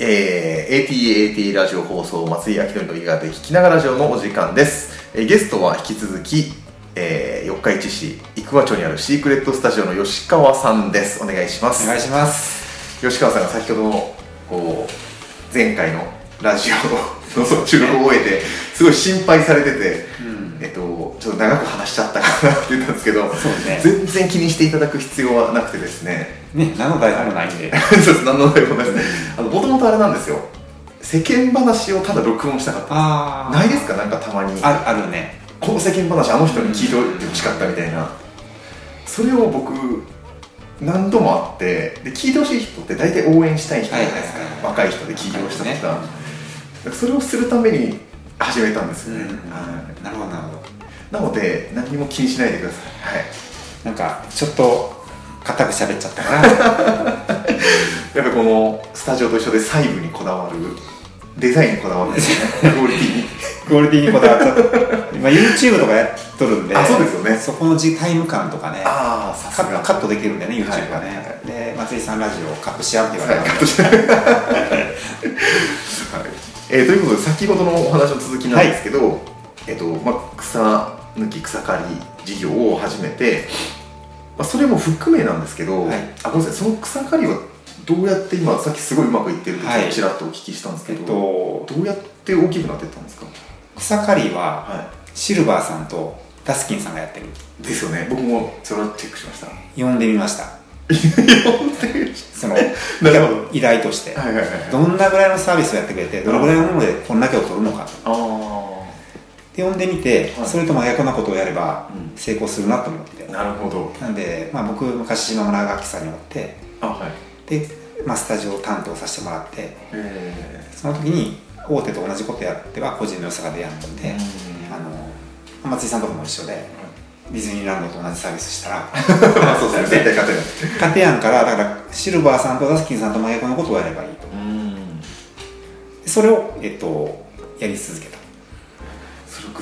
えー、ATA-ATA ラジオ放送松井明典の伊賀で聞きながらラジオのお時間です、えーゲストは引き続き、えー、四日市市生桑町にあるシークレットスタジオの吉川さんです。お願いします。お願いします。吉川さんが先ほどのこう前回のラジオの収録を終えてすごい心配されてて、うん。えっと、ちょっと長く話しちゃったかなって言ったんですけどね。全然気にしていただく必要はなくてですね。ね何の台本もないんで。そうです。何の台本もない。ですあのもともとあれなんですよ。世間話をただ録音したかった。あないですか？なんかたまに。ああるね。この世間話あの人に聞いておいてほしかったみたいな。それを僕何度もあってで聞いてほしい人って大体応援したい人じゃないですか、はいはいはい。若い人で起業したね方、それをするために始めたんですよね、うん。はい。なるほどなるほど。なので何も気にしないでください、はい、なんかちょっと硬く喋っちゃったかな やっぱこのスタジオと一緒で細部にこだわる。デザインにこだわるんですよね。クオリティに。クオリティにこだわっちゃった今 YouTube とかやっとるんであそうですよね。そこの時タイム感とかねああさすカカットできるんだよね YouTube はね、はいはいはいで松井さんラジオカットし合うって言われたんで、はい えーということで先ほどのお話の続きなんですけど、えっとまあ、草抜き草刈り事業を始めて、まあ、それも含めなんですけど、はい。あごめんなさい。その草刈りはどうやって今さっきすごいうまくいってるってはい。ちらっとお聞きしたんですけえど、っとどうやって大きくなっていったんですか？草刈りははシルバーさんとダスキンさんがやってる。いですよね。僕もそれはチェックしました。呼んでみました。その 依頼として。はいはいはいどんなぐらいのサービスをやってくれてどのぐらいのものでこんだけを取るのかああで呼んでみて、はい。それと真逆なことをやればうん。成功するなと思って、なるほど。なんで、まあ、僕昔島村楽器さんにおってあはい。で、まあ、スタジオを担当させてもらってえその時に大手と同じことやっては個人の良さが出やんのーで、あの松井さんとかも一緒でディズニーランドと同じサービスしたら まあそうですね。絶対勝てない勝てやんからだからシルバーさんとダスキンさんと真逆のことをやればいいと。それを、えっと、やり続けた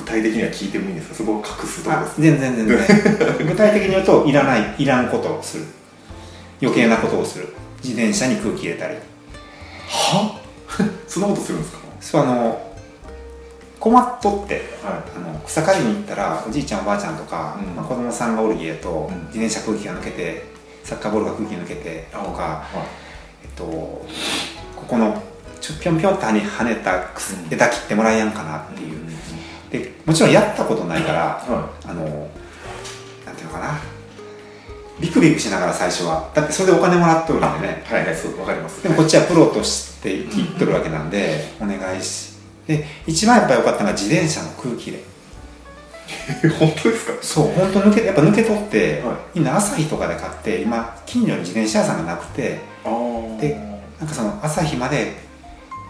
体的には聞いてもいいんですか？そこを隠すところあです全然全然 具体的に言うといらないいらんことをする。余計なことをする。自転車に空気入れたり。は？そんなことするんですか？そうあの困っとってはあの草刈りに行ったらおじいちゃんおばあちゃんとか、うん。まあ、子供さんがおる家と、うん。自転車空気が抜けてサッカーボールが空気抜けてとか、はえっと、ここのちょぴょんぴょんって跳ねた枝切ってもらえやんかなっていう、いでもちろんやったことないからはあのなんていうのかな。ビクビクしながら最初は。だってそれでお金もらっとるんでね。はいはいそうわかります。でもこっちはプロとして言っとるわけなんで、お願いしで一番やっぱ良かったのが自転車の空気入れ 本当ですか？そう本当抜けやっぱ抜け取って、はい。みんな朝日とかで買って今近所に自転車屋さんがなくてでなんかその朝日まで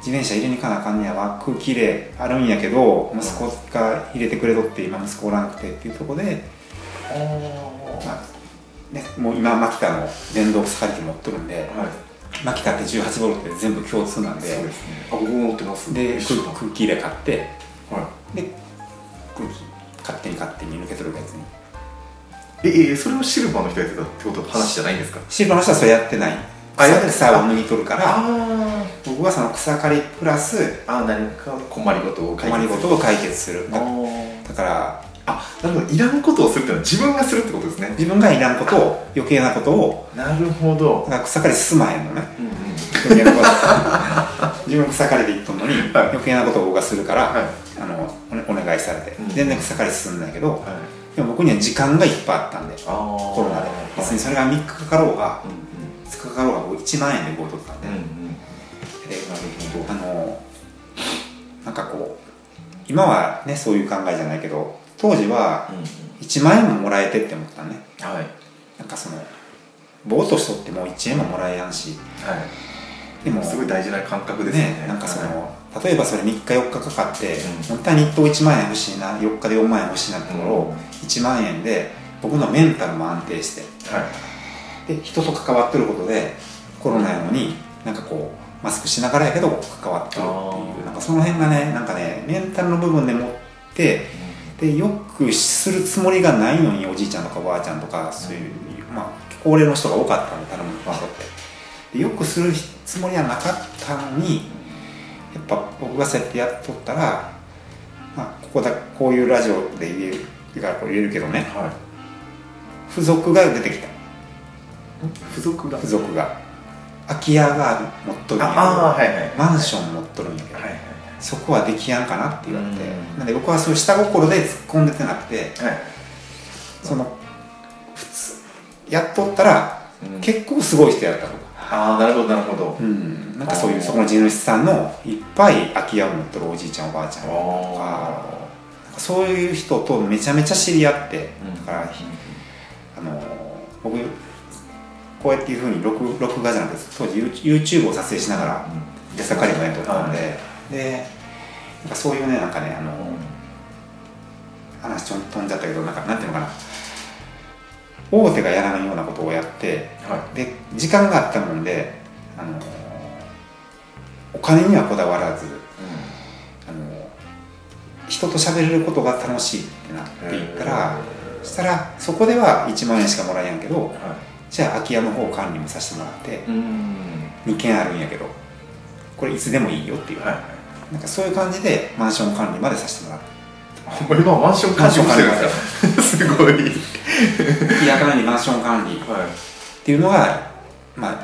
自転車入れに行かなあかんねやわ。空気入れあるんやけど息子が入れてくれとって今息子おらなくてっていうところで、あまあね、もう今マキタの電動草刈り機持っとるんであはい。マキタって18ボルトで全部共通なんでねあ僕も持ってます。で空空気入れ買ってはで空気勝手に勝手に抜け取るやつに。いええそれをシルバーの人やってたってこと？話じゃないんですか？シルバーの人はそれやってない草を抜き取るからあ僕はその草刈りプラスあ何か困りごとを解決困りごとを解決する。だからあなるほどいらんことをするっていうのは自分がするってことですね。自分がいらんことを余計なことをなるほど。だから草刈り進まへんのね。うんうん余計なこと。自分草刈りで言っとんのに、はい。余計なことを僕がするから、はい。あのおお願いされて、うん全然草刈り進んだけどはい。でも僕には時間がいっぱいあったんでコロナで。別にそれが3日かかろうがうん2日かかろうが僕1万円で強盗ったんで,、うんうんうんであのなんかこう今はねそういう考えじゃないけど当時はどうんうん。1万円ももらえてって思ったね。はい。なんかそのぼーっとしとっても1円ももらえやんし。はい。でもすごい大事な感覚ですよね。ねなんかそはい。の例えばそれ3日4日かかって、うん。本当は日当1万円欲しいな4日で4万円欲しいなってところを1万円で僕のメンタルも安定して。はい。で人と関わってることでコロナやのになんかこうマスクしながらやけど関わってるってあいうー。なんかその辺がねなんかねメンタルの部分でもってでよくするつもりがないのにおじいちゃんとかおばあちゃんとかそういう、まあ、高齢の人が多かったんで頼む人って。でよくするつもりはなかったのにやっぱ僕がそうやってやっとったら、まあ、ここだこういうラジオで言えるからこう言えるけどね。はい。付属が出てきた。付属が？付属が空き家が持っとるんやけどああーはいはい。マンション持っとるんやけど、はいはいそこはできやんかなって言われてうん。なんで僕はそういう下心で突っ込んでてなくてはい。その普通やっとったらうん。結構すごい人やったと。か、ああなるほどなるほど。うん、なんかそういうそこの地主さんのいっぱい空き家を持ってるおじいちゃんおばあちゃんとかあそういう人とめちゃめちゃ知り合ってうん。だからあの僕こうやっていうふうに録録画じゃなくて当時 YouTube を撮影しながら出盛りの絵撮ったんで、でなんかそういうねなんかねあの話ちょん飛んじゃったけどなんかなんていうのかな。大手がやらないようなことをやってはで時間があったもんであのお金にはこだわらずあの人と喋れることが楽しいってなっていったらそしたらそこでは1万円しかもらえやんけどい。はじゃあ空き家の方管理もさせてもらっていうん。2軒あるんやけどこれいつでもいいよっていう、はいなんかそういう感じでマンション管理までさせてもらって。今マンション管理もしてるんですか すごい。空き家管理マンション管理。っはい。ていうのが、まあ、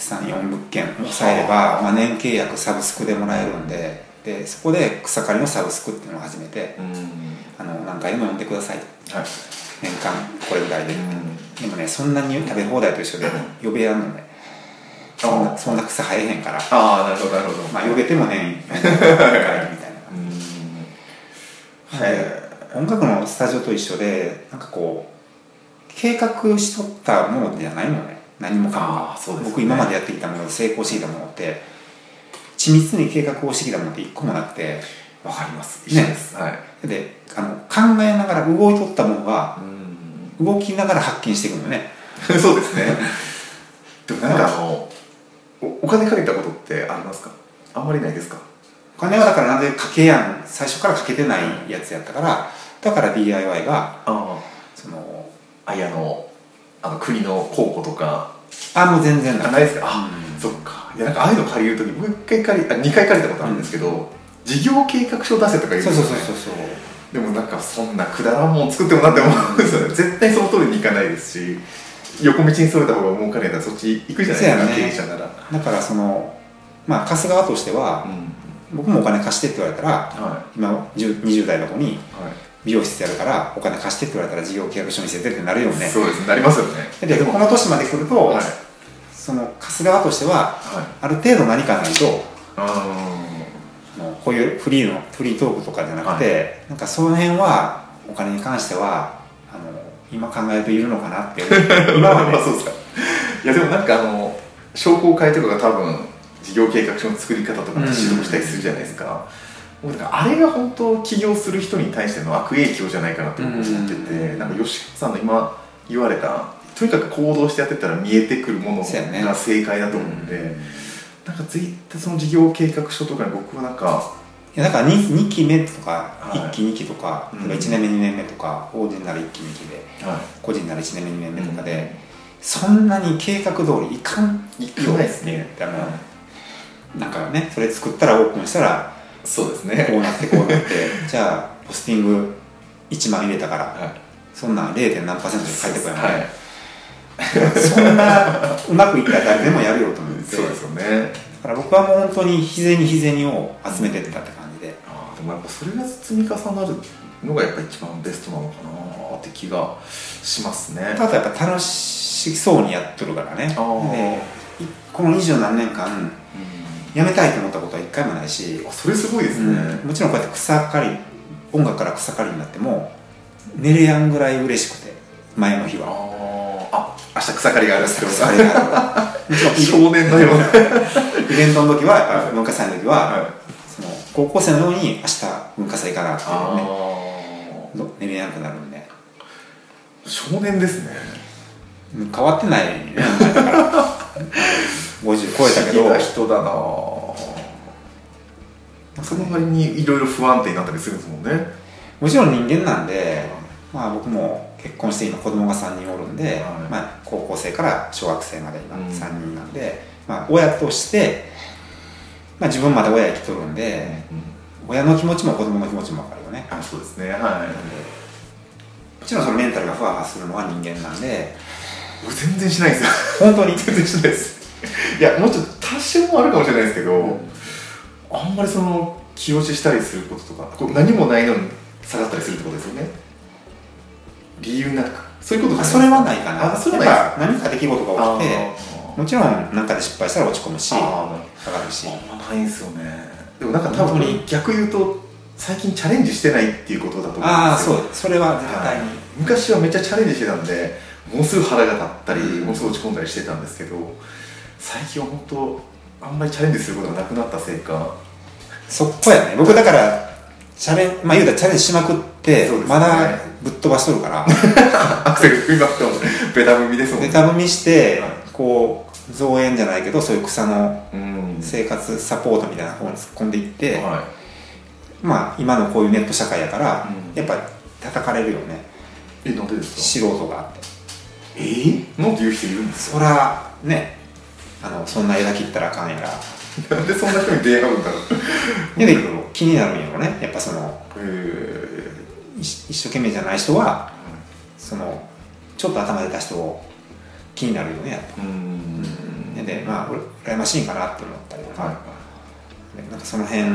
34物件抑えれば、まあ、年契約サブスクでもらえるんででそこで草刈りのサブスクっていうのを始めてうん。あの何回でも呼んでくださいはい年間これぐらいで、うん。でもねそんなに食べ放題と一緒で呼べやんのね。そんあなそんな草生えへんから。ああなるほどなるほど。まあ呼べてもね4回みたいな。うん。で音楽のスタジオと一緒でなんかこう計画しとったものじゃないのね。何もかも。そうですね。僕今までやってきたもので成功してきたものって緻密に計画をしてきたものって一個もなくて。わかります。一緒です。はいであの考えながら動いとったものがうん。動きながら発見していくのよね。そうですね。でもな。んかあのおお金かけたことってありますか？あんまりないですか？お金はだからなんでかけやん。最初からかけてないやつやったからだから DIY があそのあいやあのあの国の宝庫とか。あもう全然。あないですか？あ、うん。そっか。いやなんかああいうの借りるとき僕一回借りあ2回借りたことあるんですけど、事業計画書出せとか言うんですよね。そうそうそうそうそうでもなんかそんなくだらんもん作ってもなって思うん。ですよね絶対その通りにいかないですし横道にそれた方が儲かるんだらそっち行くじゃないですか、ね。経営者なら、だからそのまあ貸す側としてはうん。僕もお金貸してって言われたらは今10 20代の子にい、はい。美容室やるからお金貸してって言われたら事業契約書見せてってなるよね。そうですなりますよね。でこの年まで来ると、はい。その貸す側としてははい。ある程度何かないとああのこういうフリーのフリートークとかじゃなくて、なんかその辺はお金に関してはあの今考えるといるのかなって 今はねそうですか。いやでもなんかあの商工会とかが多分事業計画書の作り方とかも指導したりするじゃないですか、もうだからあれが本当起業する人に対しての悪影響じゃないかなって僕思ってて、うん。なんか吉川さんの今言われたとにかく行動してやってったら見えてくるものが正解だと思うん。で、なんか絶対その事業計画書とかに僕はなんかいやだから 2, 2期目とかはい。1期2期とか、うん。1年目2年目とか法人なら1期2期では個人なら1年目2年目とかで、そんなに計画通りいかんいかないですね。あのなんかねそれ作ったらオープンしたらそうですね。こうなってこうなって じゃあポスティング1万入れたからはい。そんなん 0. 何パーセントで書いてこやん、はいそんなうまくいったら誰でもやるよと思って。そうですよね。だから僕はもう本当に日銭日銭を集めてったって感じで、あーでもやっぱそれが積み重なるのがやっぱ一番ベストなのかなって気がしますね。ただやっぱ楽しそうにやっとるからね。この二十何年間辞めたいと思ったことは一回もないし、あそれすごいですね、うん。もちろんこうやって草刈り音楽から草刈りになっても寝れやんぐらい嬉しくて前の日あはーあ明日草刈りがあるって草刈り 少年のような。イベントの時は文化祭の時は、はい。その高校生のように明日文化祭行かなっていうあねー。の寝れやんくなるんで。少年ですね。うん変わってないね前だから。50超えたけど。不思議な人だな。その割にいろいろ不安定になったりするんですもんね。もちろん人間なんで、まあ、僕も結婚して今子供が3人おるんで、はい。まあ、高校生から小学生まで今うん。3人なんで、まあ、親として、まあ、自分まで親生きとるんで、親の気持ちも子供の気持ちも分かるよね。あそうですね。はい。もちろんそのメンタルがふわふわするのは人間なんで僕全然しないですよ。本当に？全然しないです。いやもうちょっと多少あるかもしれないですけど、あんまりその気落ちしたりすることとかこう何もないのに下がったりするってことですよね理由なくそういうことそれはないかな。あそれは何か出来事が起きてあもちろん何かで失敗したら落ち込むし。あ上がるし。あんまないんですよね。でもなんか多分逆言うと最近チャレンジしてないっていうことだと思うんですよ。ああそう。それは絶対に、昔はめっちゃチャレンジしてたんでものすごい腹が立ったり、うんものすごい落ち込んだりしてたんですけど最近は本当あんまりチャレンジすることがなくなったせいか。そこやね。僕だからチャレンまあ言うたらチャレンジしまくって、ね。まだぶっ飛ばしとるから。アクセル踏みまくってもベタ踏みですもんベタ踏みして、はい。こう造園じゃないけどそういう草のうん。生活サポートみたいな方に突っ込んでいって、はまあ今のこういうネット社会やから、うん。やっぱり叩かれるよね。いえなんでですか？素人があって。え？ー、なんて言う人いるんですそらね。あのそんな枝切ったらあかんやら。かなんでそんな人に出会うん だろう。気になるんやろね。やっぱそのへ一一生懸命じゃない人はそのちょっと頭出た人を気になるよねやっぱ。ーうん。でまあ羨ましいんかなって思ったりとか、はいでなんかその辺や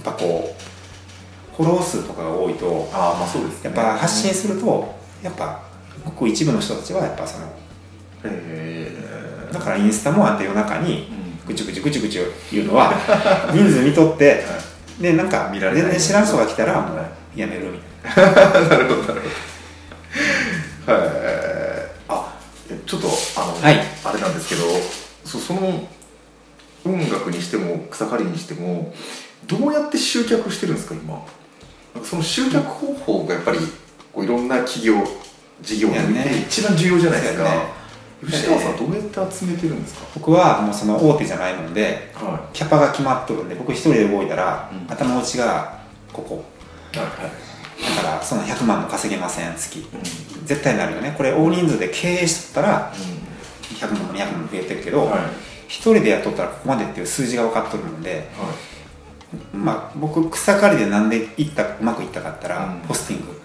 っぱこうフォロー数とかが多いとああまあそうです、やっぱ発信するとやっぱごく一部の人たちはやっぱそのだからインスタもあって夜中にうん。ぐちゅぐちゅぐちゅぐちゅ言うのは人数見とってでなんか全見られない然知らん人が来たらもうはやめるみたいな。なるほどなるほど。はい。あえちょっとあの、はい。あれなんですけどそその音楽にしても草刈りにしてもどうやって集客してるんですか今？その集客方法がやっぱりこういろんな企業事業にねて一番重要じゃないですか、吉川さんどうやって集めてるんですか、僕はもうその大手じゃないのではキャパが決まっとるんで僕一人で動いたら、うん。頭打ちがここだからその100万も稼げません月。うん。絶対なるよね。これ大人数で経営しとったら100万も200万も増えてるけど、はい。一人で雇ったらここまでっていう数字が分かっとるので、はい。まあ、僕草刈りでなんでいったうまくいったかったら、うん。ポスティング。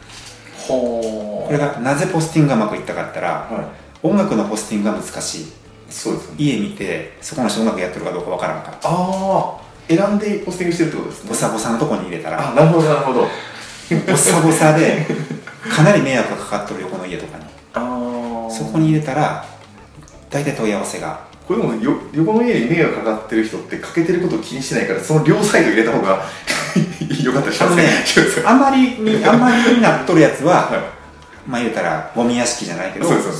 ほこれがなぜポスティングがうまくいったかったら、は音楽のポスティングが難しい。いそうですね。家見てそこの人音楽やってるかどうか分からんから。ああ選んでポスティングしてるってことですね。ボサボサのとこに入れたら。あなるほどなるほど。ボサボサでかなり迷惑がかかっとる横の家とかにああそこに入れたら大体問い合わせが。これでもよ横の家に迷惑かかってる人ってかけてることを気にしてないからその両サイド入れた方が よかったりしますね。あ んまりに あんまりになっとるやつは、はい。まあ言うたらゴミ屋敷じゃないけどそうですよね。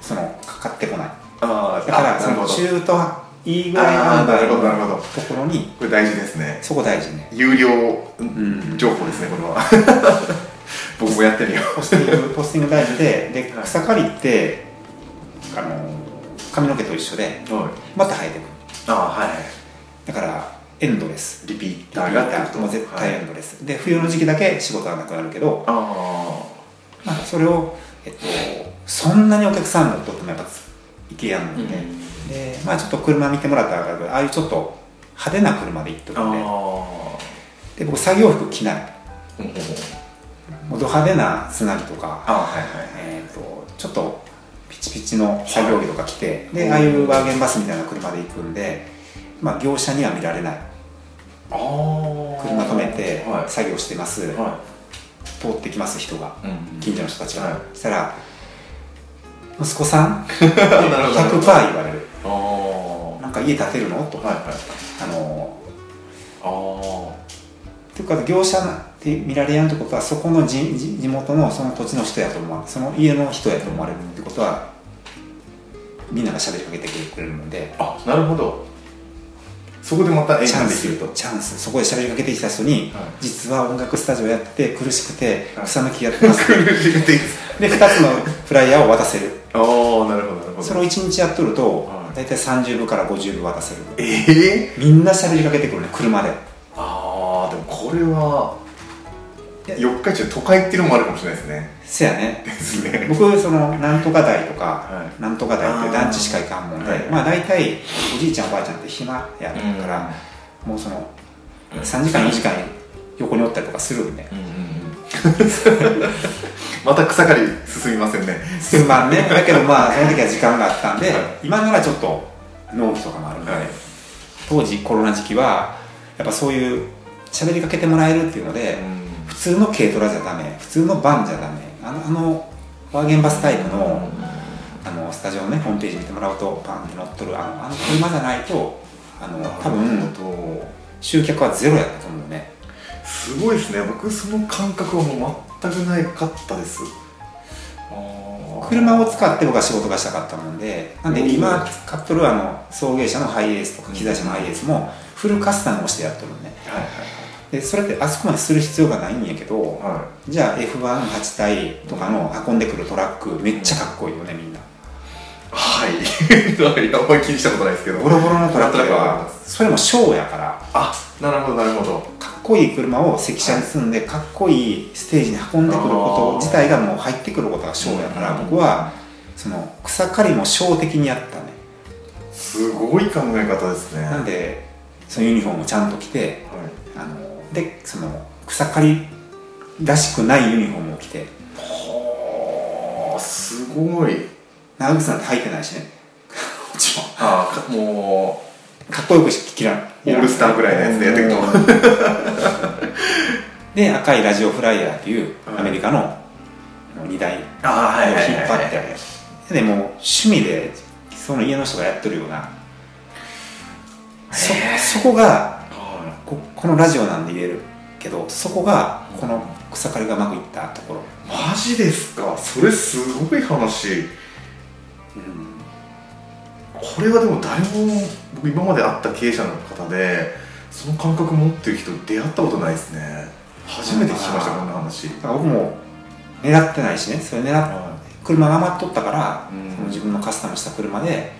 そのかかってこない。ああだからその中途いいぐらいのなるほどなるのほど。ところにこれ大事ですね。そこ大事ね。有料ん。情報ですねこれは。僕もやってみよ。ポスティングポスティング大事でではい。草刈りってあの髪の毛と一緒でうはい。また生えてくる。ああはいだからエンドレス。リピーターがってもう絶対エンはいドレス、で冬の時期だけ仕事がなくなるけど、あまあ、それを、えっと、そんなにお客さんがとってもやっぱいけやんあので,、でまあちょっと車見てもらったら分かるけどああいうちょっと派手な車で行ってるんで。あで僕作業服着ない。もうド派手なつなぎとか、あはいはいえー、とちょっとピチピチの作業着とか着て、でああいうワーゲンバスみたいな車で行くんで、まあ、業者には見られない。車止めてはい。作業してます、は通ってきます人が。いうん。近所の人たちが、はい。そしたら息子さん？なるほど。なるほど100%言われるなんか家建てるの？と、はいはい。あのあっていうか業者って見られやんってことはそこの地地地元のその土地の人やと思われその家の人やと思われるってことはみんなが喋りかけてくれるので。ああなるほど。そこでまたチャンス演できると。チャンスそこで喋りかけてきた人に、はい。実は音楽スタジオやってて苦しくてはい。草抜きやってます、です。で2つのフライヤーを渡せる。ああなるほどなるほど。それを1日やっとると、はい大体30部から50部渡せる。ええみんな喋りかけてくるね車で。ああでもこれは四日市は都会っていうのもあるかもしれないですね。せやね。ですね。僕そのなんとか台とか、はなんとか台っていう団地しか行かんもんで、はい。まあ大体おじいちゃんおばあちゃんって暇やから、もうその3時間4時間横におったりとかするんで。うんうんうん また草刈り進みませんね。数万ね。だけどまあその時は時間があったんで、はい。今ならちょっと納期とかもあるんで、はい。当時コロナ時期はやっぱそういう喋りかけてもらえるっていうので、普通の軽トラじゃダメ普通のバンじゃダメあのあのワーゲンバスタイプのあのスタジオのねホームページ見てもらうとパンって乗っとるあのあの車じゃないとあの多分と集客はゼロやったと思うねすごいですね。僕その感覚はもう全くないかったです。車を使って僕は仕事がしたかったもんでなんでうん今使っとるあの送迎車のハイエースとか機材車のハイエースもフルカスタムをしてやっとるのね。はいでそれってあそこまでする必要がないんやけどはい。はじゃあ F18 体とかの運んでくるトラックめっちゃかっこいいよねみんな。いはい。あんまり気にしたことないですけど。ボロボロのトラックはそれもショーやから。あなるほどなるほど。かっこいい車を関車に積んでかっこいいステージに運んでくること自体がもう入ってくることがショーやからうん。僕はその草刈りもショー的にやったね。すごい考え方ですね。なんでそのユニフォームをちゃんと着てはい。あのでその草刈りらしくないユニフォームを着て。はあすごい。長靴なんて履いてないしね。もちろんあかもかっこよく着らん。うオールスターぐらいのやつでやっていくと で赤いラジオフライヤーっていうはいアメリカの2台ああを引っ張ってでもう趣味でその家の人がやってるようなそそこがはここのラジオなんで言えるけどそこがこの草刈りがうまくいったところ、いマジですか？それすごい話。うん、これはでも誰も僕今まで会った経営者の方でその感覚持ってる人出会ったことないですね。初めて聞きましたこん。な話。僕も狙ってないしね。それ狙っは車が余っとったから、うん。その自分のカスタムした車で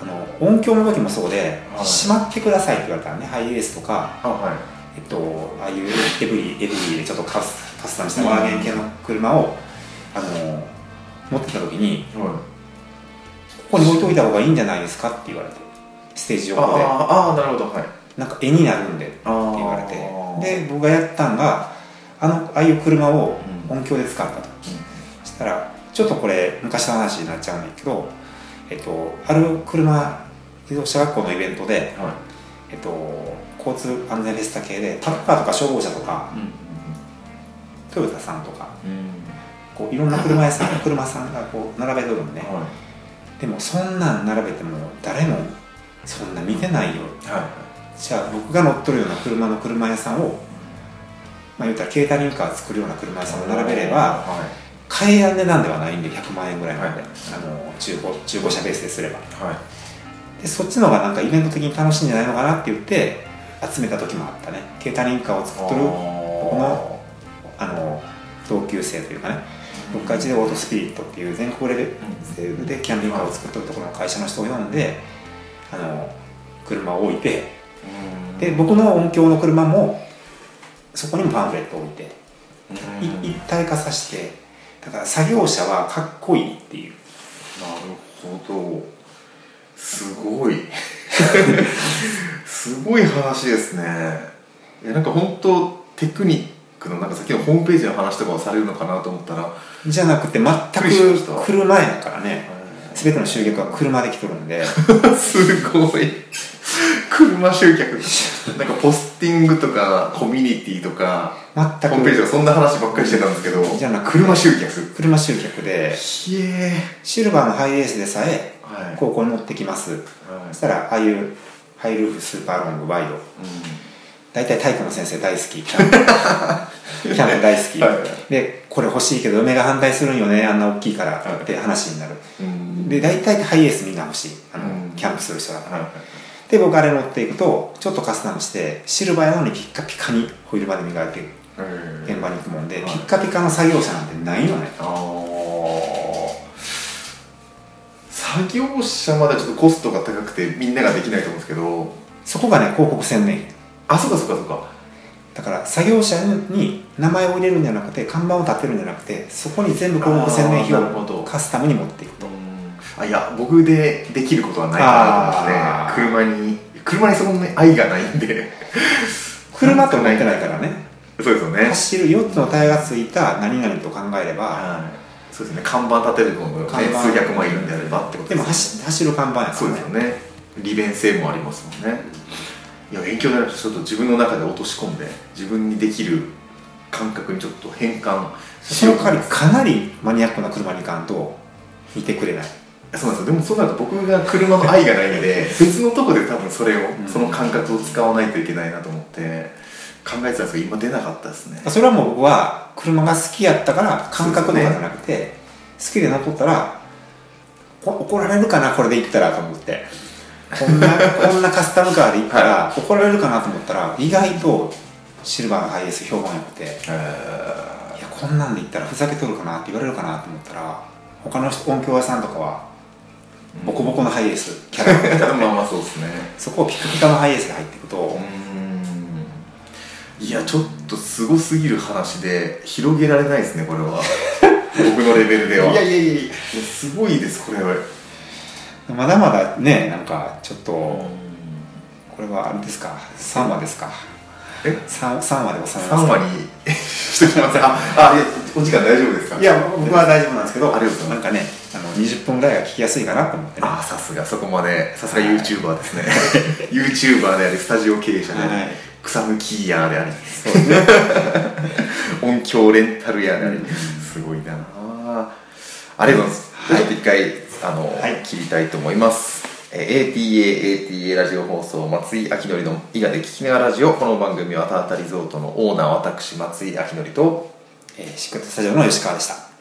あの音響の時もそうで「はい。しまってください」って言われたらね。ハイエースとかあはい。えっと、ああいうエブリエブリでちょっとカスカスタムしたワーゲン系の車を、あの持ってた時にはいここに置いといた方がいいんじゃないですかって言われてステージあ横で。あああなるほどはい。なんか絵になるんでって言われて。で僕がやったんがあのああいう車をうん。音響で使ったと、そしたらちょっとこれ昔の話になっちゃうんだけど、えっと、ある車自動車学校のイベントで、はえっと、交通安全フェスタ系でパトカーとか消防車とかいうんトヨタさんとかうん。こういろんな車屋さん 車さんがこう並べとるんではでもそんなん並べても誰もそんな見てないよ。い。はじゃあ僕が乗っとるような車の車屋さんをまあ言ったらケータリングカー作るような車屋いさんを並べればは買えやん値段ではないんで100万円ぐらいまで、はい。あの中古中古車ベースですれば。いはい。でそっちの方がなんかイベント的に楽しいんじゃないのかなって言って集めた時もあったね。ケータリングカーを作っとるこのあの同級生というかね四日市でオートスピリットっていう全国レベルでキャンピングカーを作ってるところの会社の人を呼んであの車を置いてで僕の音響の車もそこにもパンフレットを置いてい一体化させてだから作業車はかっこいいっていう。なるほど。すごい。すごい話ですね。いやなんか本当テクニックのなんかさっきのホームページの話とかをされるのかなと思ったらじゃなくて全く車やからね。全ての集客は車で来とるんで。すごい。車集客。なんかポスティングとかコミュニティとか全ホームページくとかそんな話ばっかりしてたんですけど。じゃなく車集客。車集客で。シルバーのハイエースでさえはい。高校に乗ってきます。はい。そしたらああいうハイルーフスーパーロングワイド大体体育の先生大好き。キャンプ。キャンプ大好き、はいでこれ欲しいけど嫁が反対するんよねあんな大きいからって話になる、うん。で大体ハイエースみんな欲しい。あの、うん。キャンプする人だから、はい。で僕あれ乗っていくとちょっとカスタムしてシルバーやのにピッカピカにホイールまで磨いて現場に行くもんで、はい。ピッカピカの作業車なんてないよね。作業者までちょっとコストが高くてみんなができないと思うんですけど。そこがね広告宣伝あそうかそうかそうか。だから作業者に名前を入れるんじゃなくて看板を立てるんじゃなくてそこに全部広告宣伝費をカスタムに持っていくと。あいや僕でできることはないかなと思って車に車にそんなに愛がないんで。車と思ってないからね。そうですよね。走る4つのタイヤがついた何々と考えればはい。そうですね。看板立てるのも、ね、数百万いるんであればってことでもす走走る看板やからそうですよね。利便性もありますもんねいや勉強になるとちょっと自分の中で落とし込んで自分にできる感覚にちょっと変換しそようと思いますの代わりかなりマニアックな車に行かんと見てくれない。そうなんですよ。でもそうなると僕が車の愛がないので 別のとこで多分それを、ん。その感覚を使わないといけないなと思って考えてたんですけど今出なかったですね。それはもう僕は車が好きやったから感覚とかじゃなくて、好きで乗っとったらこ怒られるかなこれで行ったらと思ってこんなこんなカスタムカーで行ったら、怒られるかなと思ったら意外とシルバーのハイエース評判良くていえやこんなんで行ったらふざけとるかなって言われるかなと思ったら他の人音響屋さんとかはボコボコのハイエースキャラ まあまあそうですね。そこをピカピカのハイエースが入っていくと、いやちょっとすごすぎる話で広げられないですねこれは。僕のレベルでは。いやいやいやいや。いやすごいですこれ。は まだまだねなんかちょっとこれはあれですか？3話ですか？え？3, 3話で収め3ますか？話に？してきますああいやお時間大丈夫ですか？いや僕は大丈夫なんですけどありがとうございなんかねあの20分ぐらいが聞きやすいかなと思ってね。あさすがそこまで。さすが。YouTuber ですね。YouTuber でありスタジオ経営者であり、はい。草抜き屋であり。そうですね。音響レンタル屋であり、すごいな。ありがとうございます、はい。ちょっと一回あの、はい切りたいと思います。えー ATA ATA ラジオ放送松井明則の伊賀で聞きながらラジオこの番組はたたリゾートのオーナー私松井明則とえーシックスタジオの吉川でした